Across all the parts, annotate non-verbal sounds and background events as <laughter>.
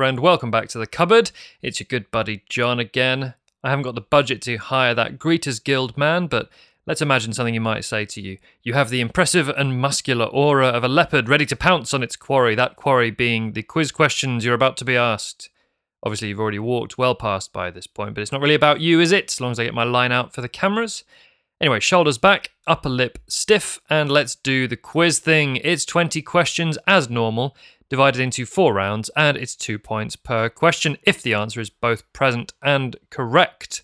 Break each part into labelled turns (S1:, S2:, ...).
S1: Friend. Welcome back to the cupboard. It's your good buddy John again. I haven't got the budget to hire that Greeters Guild man, but let's imagine something he might say to you. You have the impressive and muscular aura of a leopard ready to pounce on its quarry, that quarry being the quiz questions you're about to be asked. Obviously, you've already walked well past by this point, but it's not really about you, is it? As long as I get my line out for the cameras. Anyway, shoulders back, upper lip stiff, and let's do the quiz thing. It's 20 questions as normal divided into four rounds, and it's two points per question if the answer is both present and correct.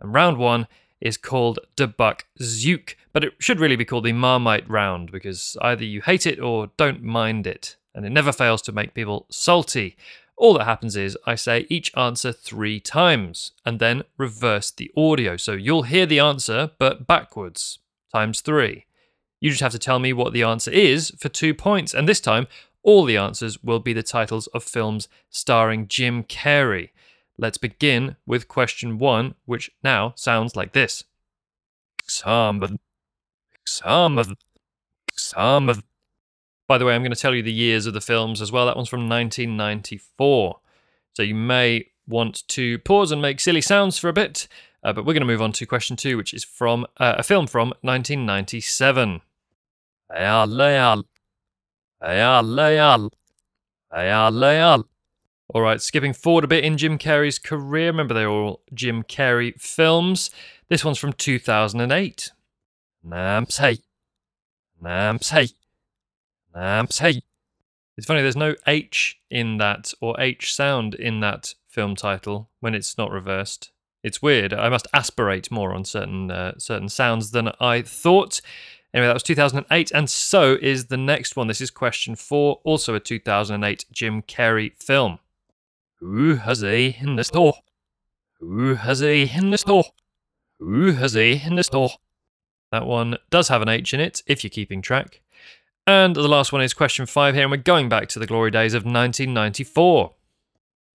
S1: And round one is called Debuk Zook, but it should really be called the Marmite round because either you hate it or don't mind it, and it never fails to make people salty. All that happens is I say each answer three times and then reverse the audio. So you'll hear the answer, but backwards, times three. You just have to tell me what the answer is for two points. And this time, all the answers will be the titles of films starring Jim Carrey. Let's begin with question one, which now sounds like this. Examen. Examen. Examen. By the way, I'm going to tell you the years of the films as well. That one's from 1994. So you may want to pause and make silly sounds for a bit, uh, but we're going to move on to question two, which is from uh, a film from 1997. All right, skipping forward a bit in Jim Carrey's career. Remember, they're all Jim Carrey films. This one's from 2008. Namsay. Namsay. Namsay. It's funny, there's no H in that or H sound in that film title when it's not reversed. It's weird. I must aspirate more on certain uh, certain sounds than I thought. Anyway, that was 2008, and so is the next one. This is question four, also a 2008 Jim Carrey film. Who has a in the store? Who has a in the store? Who has a in the store? That one does have an H in it, if you're keeping track. And the last one is question five here, and we're going back to the glory days of 1994.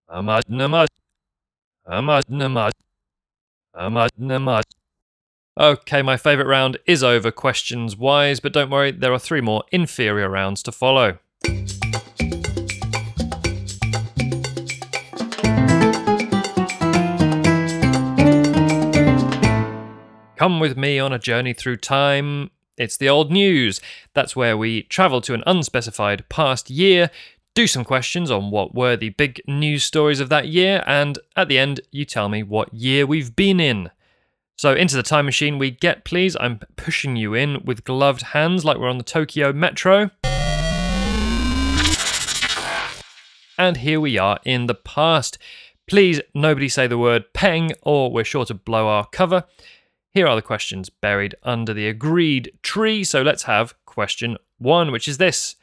S1: Ahmad Namad. Ahmad Namad. Okay, my favourite round is over questions wise, but don't worry, there are three more inferior rounds to follow. Come with me on a journey through time. It's the old news. That's where we travel to an unspecified past year, do some questions on what were the big news stories of that year, and at the end, you tell me what year we've been in. So, into the time machine we get, please. I'm pushing you in with gloved hands like we're on the Tokyo Metro. And here we are in the past. Please, nobody say the word peng, or we're sure to blow our cover. Here are the questions buried under the agreed tree. So, let's have question one, which is this.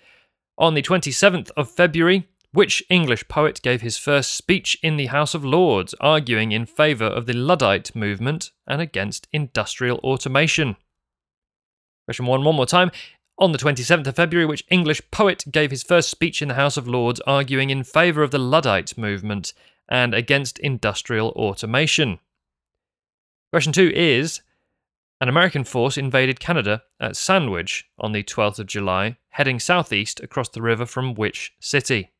S1: On the 27th of February, which English poet gave his first speech in the House of Lords, arguing in favour of the Luddite movement and against industrial automation? Question one, one more time. On the 27th of February, which English poet gave his first speech in the House of Lords, arguing in favour of the Luddite movement and against industrial automation? Question two is an American force invaded Canada at Sandwich on the 12th of July, heading southeast across the river from which city?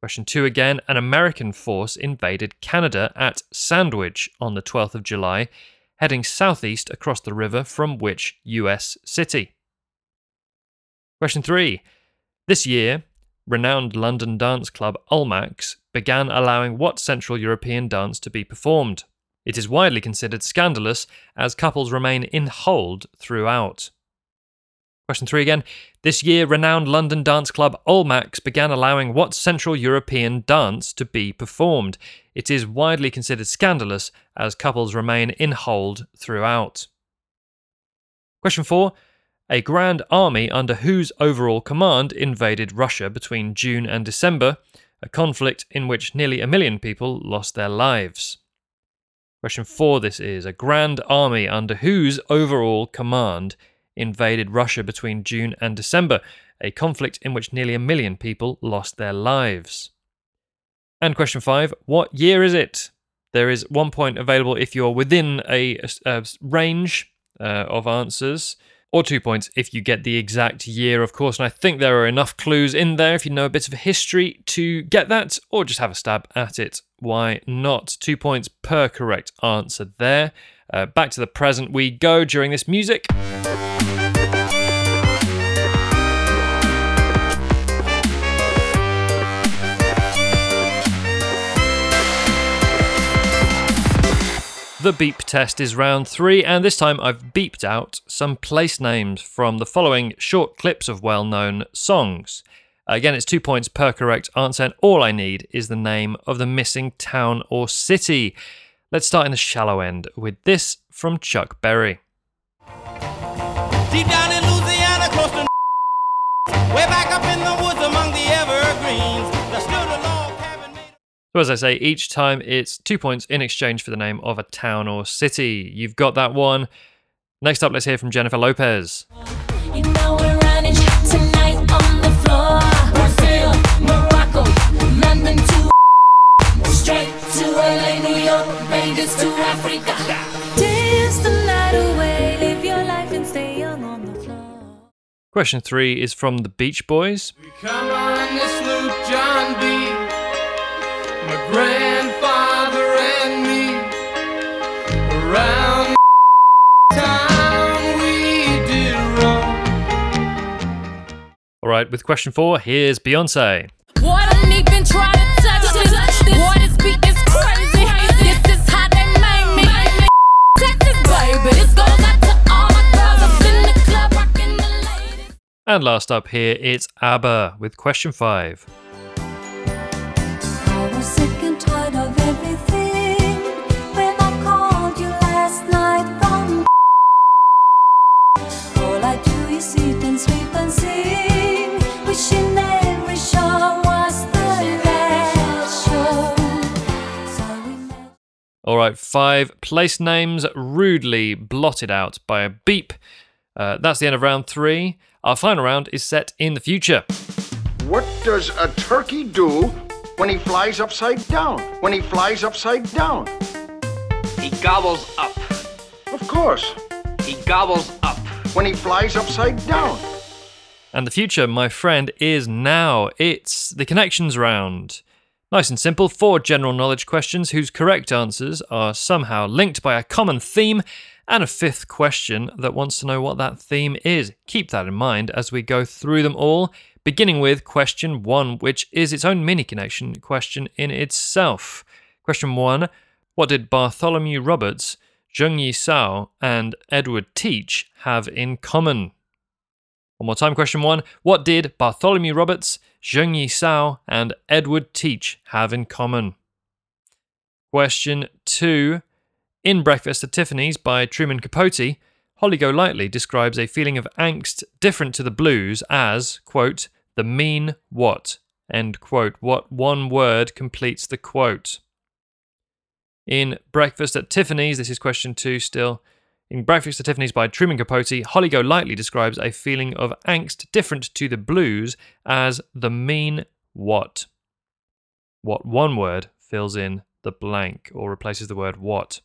S1: Question two again. An American force invaded Canada at Sandwich on the 12th of July, heading southeast across the river from which US city? Question three. This year, renowned London dance club Almack's began allowing what Central European dance to be performed? It is widely considered scandalous as couples remain in hold throughout. Question three again. This year, renowned London dance club Almack's began allowing what Central European dance to be performed. It is widely considered scandalous as couples remain in hold throughout. Question four. A grand army under whose overall command invaded Russia between June and December, a conflict in which nearly a million people lost their lives. Question four. This is a grand army under whose overall command invaded Russia between June and December, a conflict in which nearly a million people lost their lives. And question five What year is it? There is one point available if you're within a, a range uh, of answers. or two points if you get the exact year, of course. And I think there are enough clues in there if you know a bit of history to get that, or just have a stab at it. Why not? Two points per correct answer there. Uh, back to the present we go during this music. The beep test is round three, and this time I've beeped out some place names from the following short clips of well known songs. Again, it's two points per correct answer, and all I need is the name of the missing town or city. Let's start in the shallow end with this from Chuck Berry.
S2: Deep down in Louisiana, close to <laughs> way back up in the woods
S1: So, as I say, each time it's two points in exchange for the name of a town or city. You've got that one. Next up, let's hear from Jennifer Lopez.
S3: You know we're running tonight on the floor. Brazil, Morocco, to straight to LA, New York, Vegas to Africa. Dance the night away, live your life and stay young on the floor.
S1: Question three is from the Beach Boys. Right, with question four, here's Beyonce.
S3: Boy, don't even try to touch this. Boy, this beat is crazy. This is how they made me. Texas, baby. This goes out to all my girls up in the club, rocking the ladies.
S1: And last up here, it's ABBA with question five.
S4: I was sick and tired of everything when I called you last night from. All I do is sit and sweep and sing,
S1: All right, five place names rudely blotted out by a beep. Uh, that's the end of round three. Our final round is set in the future.
S5: What does a turkey do when he flies upside down? When he flies upside down?
S6: He gobbles up.
S5: Of course,
S6: He gobbles up.
S5: when he flies upside down.
S1: And the future, my friend, is now. It's the connections round. Nice and simple, four general knowledge questions whose correct answers are somehow linked by a common theme, and a fifth question that wants to know what that theme is. Keep that in mind as we go through them all, beginning with question one, which is its own mini connection question in itself. Question one What did Bartholomew Roberts, Zheng Yi Sao, and Edward Teach have in common? One more time, question one. What did Bartholomew Roberts, Zheng Yi Sao, and Edward Teach have in common? Question two. In Breakfast at Tiffany's by Truman Capote, Holly Golightly describes a feeling of angst different to the blues as, quote, the mean what, end quote. What one word completes the quote? In Breakfast at Tiffany's, this is question two still. In Breakfast at Tiffany's by Truman Capote, Holly Golightly describes a feeling of angst different to the blues as the mean what. What one word fills in the blank or replaces the word what.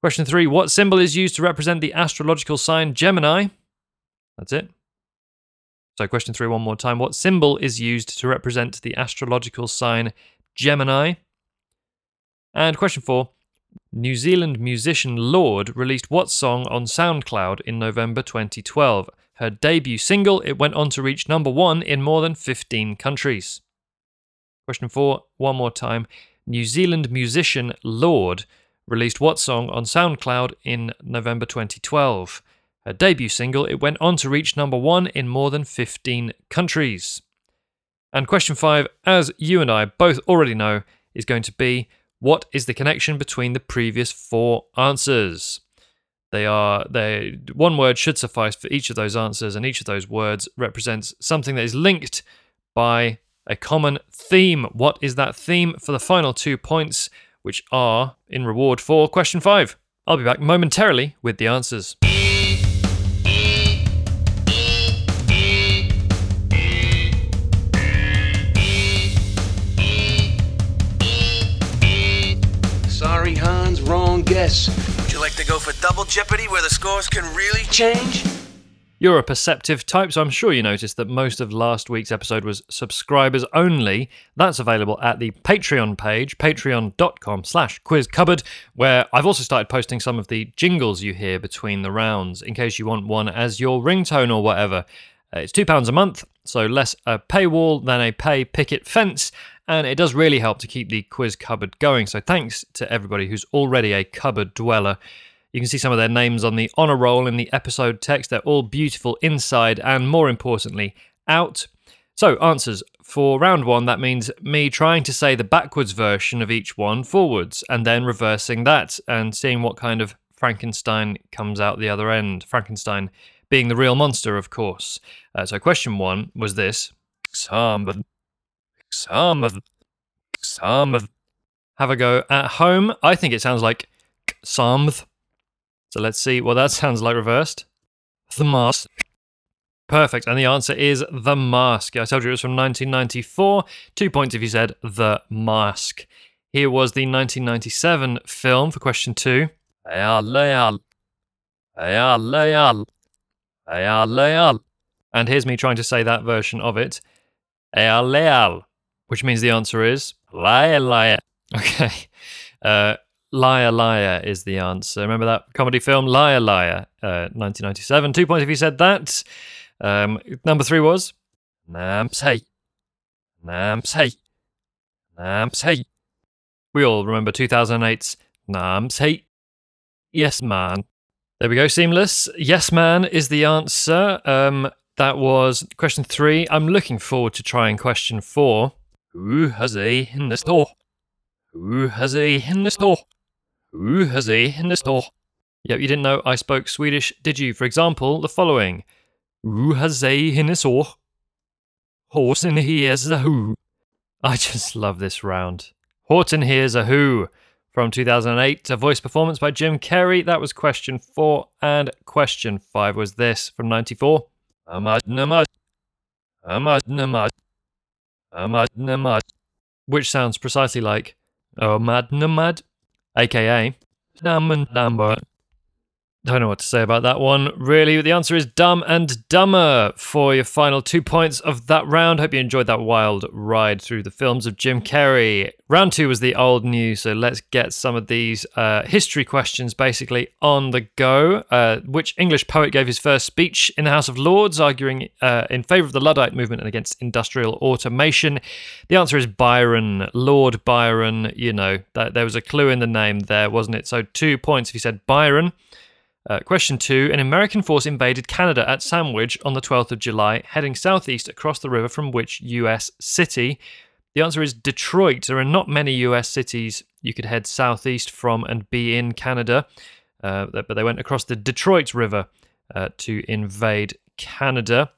S1: Question three What symbol is used to represent the astrological sign Gemini? That's it. So, question three, one more time. What symbol is used to represent the astrological sign Gemini? And question four New Zealand musician Lorde released what song on SoundCloud in November 2012? Her debut single, it went on to reach number one in more than 15 countries. Question four, one more time. New Zealand musician Lorde released what song on SoundCloud in November 2012? Her debut single, it went on to reach number one in more than 15 countries. And question five, as you and I both already know, is going to be what is the connection between the previous four answers? They are they one word should suffice for each of those answers, and each of those words represents something that is linked by a common theme. What is that theme for the final two points, which are in reward for question five? I'll be back momentarily with the answers.
S6: Sorry, wrong guess. Would you like to go for double jeopardy where the scores can really change?
S1: You're a perceptive type, so I'm sure you noticed that most of last week's episode was subscribers only. That's available at the Patreon page, patreon.com slash quizcupboard, where I've also started posting some of the jingles you hear between the rounds, in case you want one as your ringtone or whatever. Uh, it's £2 a month, so less a paywall than a pay picket fence, and it does really help to keep the quiz cupboard going. So thanks to everybody who's already a cupboard dweller. You can see some of their names on the honour roll in the episode text. They're all beautiful inside and, more importantly, out. So, answers. For round one, that means me trying to say the backwards version of each one forwards and then reversing that and seeing what kind of Frankenstein comes out the other end. Frankenstein being the real monster, of course. Uh, so, question one was this Some, some, some. Have a go at home. I think it sounds like somth. So let's see what that <laughs> sounds like reversed. The Mask. Perfect. And the answer is The Mask. I told you it was from 1994. Two points if you said The Mask. Here was the 1997 film for question two. And here's me trying to say that version of it. Which means the answer is liar, liar. <laughs> Okay. Uh, Liar Liar is the answer. Remember that comedy film Liar Liar, uh, 1997. Two points if you said that. Um, number three was Namsay. Namsay. Namsay. We all remember 2008's Namsay. Yes, man. There we go, seamless. Yes, man is the answer. Um, that was question three. I'm looking forward to trying question four. Who has a in the store? Who has a in the store? Who has a in the store? Yep, you didn't know I spoke Swedish, did you? For example, the following Who has a in the store? Horse in here's a who. I just love this round. Horton hears a who. From 2008, a voice performance by Jim Carrey. That was question four. And question five was this from 94. Amad namad. Amad namad. Uh, Amad namad. Which sounds precisely like uh, Amad namad aka Dumb and Dumber. Don't know what to say about that one. Really, the answer is Dumb and Dumber for your final two points of that round. Hope you enjoyed that wild ride through the films of Jim Carrey. Round two was the old news, so let's get some of these uh, history questions basically on the go. Uh, which English poet gave his first speech in the House of Lords, arguing uh, in favour of the Luddite movement and against industrial automation? The answer is Byron, Lord Byron. You know, that, there was a clue in the name there, wasn't it? So two points if you said Byron. Uh, question two An American force invaded Canada at Sandwich on the 12th of July, heading southeast across the river from which US city? The answer is Detroit. There are not many US cities you could head southeast from and be in Canada, uh, but they went across the Detroit River uh, to invade Canada,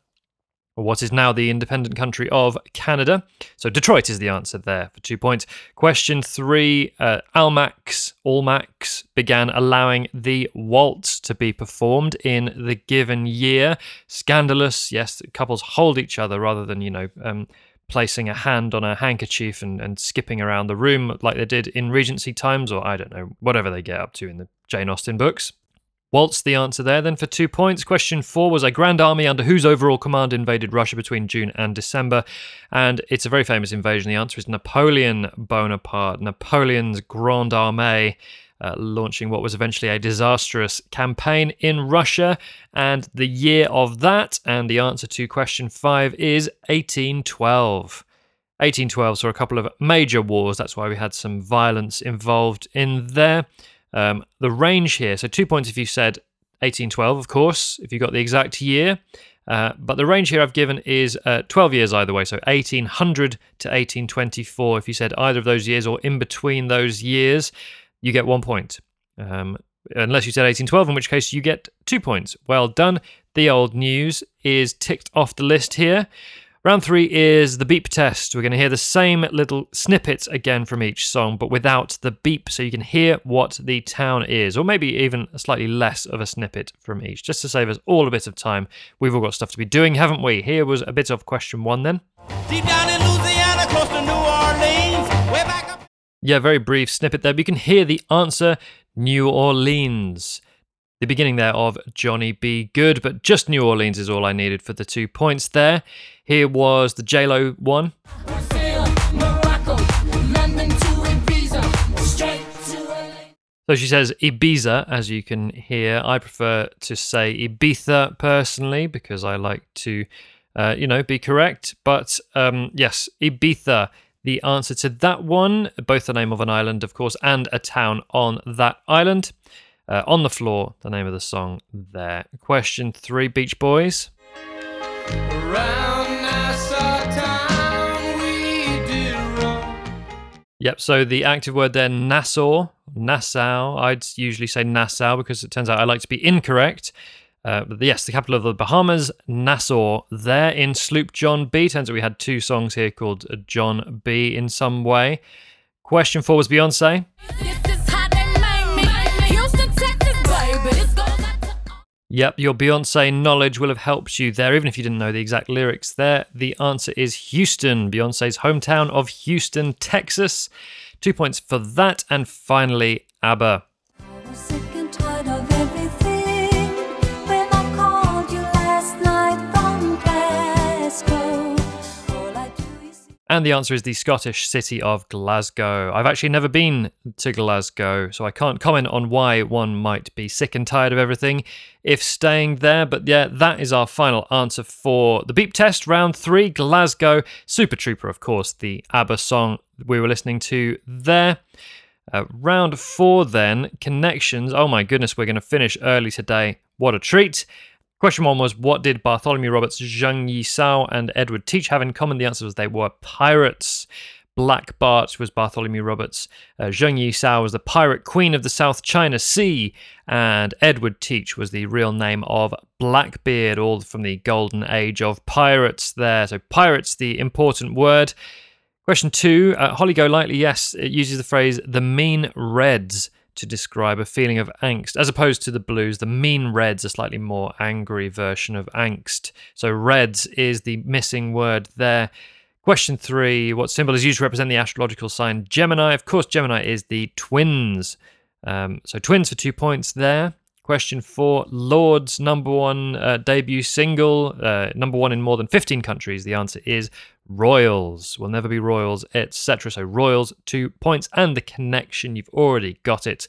S1: what is now the independent country of Canada. So Detroit is the answer there for two points. Question three uh, Almack's, Almack's began allowing the waltz to be performed in the given year. Scandalous, yes, couples hold each other rather than, you know, um, placing a hand on a handkerchief and, and skipping around the room like they did in Regency times, or I don't know, whatever they get up to in the Jane Austen books. Waltz, the answer there then for two points. Question four was a grand army under whose overall command invaded Russia between June and December? And it's a very famous invasion. The answer is Napoleon Bonaparte, Napoleon's Grande Armée. Uh, launching what was eventually a disastrous campaign in Russia, and the year of that, and the answer to question five is 1812. 1812 saw a couple of major wars. That's why we had some violence involved in there. Um, the range here, so two points if you said 1812, of course, if you got the exact year. Uh, but the range here I've given is uh, 12 years either way, so 1800 to 1824. If you said either of those years or in between those years, you get one point. Um, unless you said 1812, in which case you get two points. Well done. The old news is ticked off the list here. Round three is the beep test. We're going to hear the same little snippets again from each song, but without the beep, so you can hear what the town is, or maybe even slightly less of a snippet from each, just to save us all a bit of time. We've all got stuff to be doing, haven't we? Here was a bit of question one then.
S2: Deep down in Louisiana, close to New Orleans, way back up.
S1: Yeah, very brief snippet there, but you can hear the answer New Orleans. The beginning there of Johnny B. Goode, but just New Orleans is all I needed for the two points there. Here was the JLo one. So she says Ibiza, as you can hear. I prefer to say Ibiza personally because I like to, uh, you know, be correct. But um, yes, Ibiza, the answer to that one, both the name of an island, of course, and a town on that island. Uh, on the floor, the name of the song there. Question three, Beach Boys.
S7: Around town we did roam.
S1: Yep, so the active word there, Nassau, Nassau. I'd usually say Nassau because it turns out I like to be incorrect. Uh, but yes, the capital of the Bahamas, Nassau, there in Sloop John B. Turns out we had two songs here called John B in some way. Question four was Beyonce. Yep, your Beyonce knowledge will have helped you there, even if you didn't know the exact lyrics there. The answer is Houston, Beyonce's hometown of Houston, Texas. Two points for that. And finally, ABBA.
S4: And
S1: the answer is the Scottish city of Glasgow. I've actually never been to Glasgow, so I can't comment on why one might be sick and tired of everything if staying there. But yeah, that is our final answer for the beep test, round three, Glasgow. Super Trooper, of course, the ABBA song we were listening to there. Uh, round four, then, connections. Oh my goodness, we're going to finish early today. What a treat. Question one was What did Bartholomew Roberts, Zheng Yisao, and Edward Teach have in common? The answer was they were pirates. Black Bart was Bartholomew Roberts. Uh, Zheng Yisao was the pirate queen of the South China Sea. And Edward Teach was the real name of Blackbeard, all from the golden age of pirates there. So, pirates, the important word. Question two, uh, Holly Golightly, yes, it uses the phrase the mean reds to describe a feeling of angst, as opposed to the blues. The mean reds, a slightly more angry version of angst. So reds is the missing word there. Question three, what symbol is used to represent the astrological sign Gemini? Of course, Gemini is the twins. Um, so twins for two points there. Question four, Lorde's number one uh, debut single, uh, number one in more than 15 countries. The answer is Royals. Will never be Royals, etc. So Royals, two points, and the connection, you've already got it.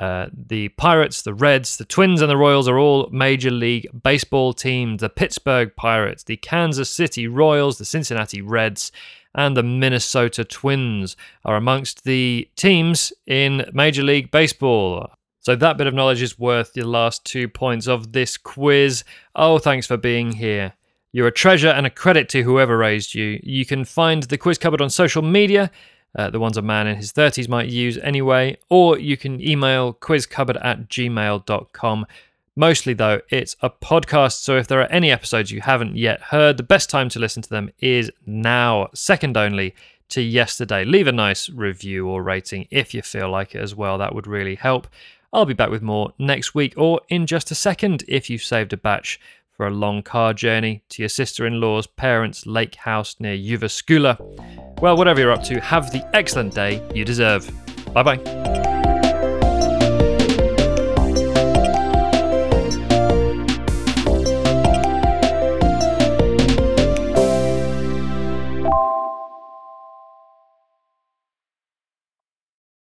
S1: Uh, the Pirates, the Reds, the Twins, and the Royals are all Major League Baseball teams. The Pittsburgh Pirates, the Kansas City Royals, the Cincinnati Reds, and the Minnesota Twins are amongst the teams in Major League Baseball. So that bit of knowledge is worth your last two points of this quiz. Oh, thanks for being here. You're a treasure and a credit to whoever raised you. You can find the quiz cupboard on social media, uh, the ones a man in his 30s might use anyway, or you can email quizcupboard at gmail.com. Mostly, though, it's a podcast, so if there are any episodes you haven't yet heard, the best time to listen to them is now, second only to yesterday. Leave a nice review or rating if you feel like it as well, that would really help. I'll be back with more next week or in just a second if you've saved a batch for a long car journey to your sister in law's parents' lake house near Jyväskylä. Well, whatever you're up to, have the excellent day you deserve. Bye bye.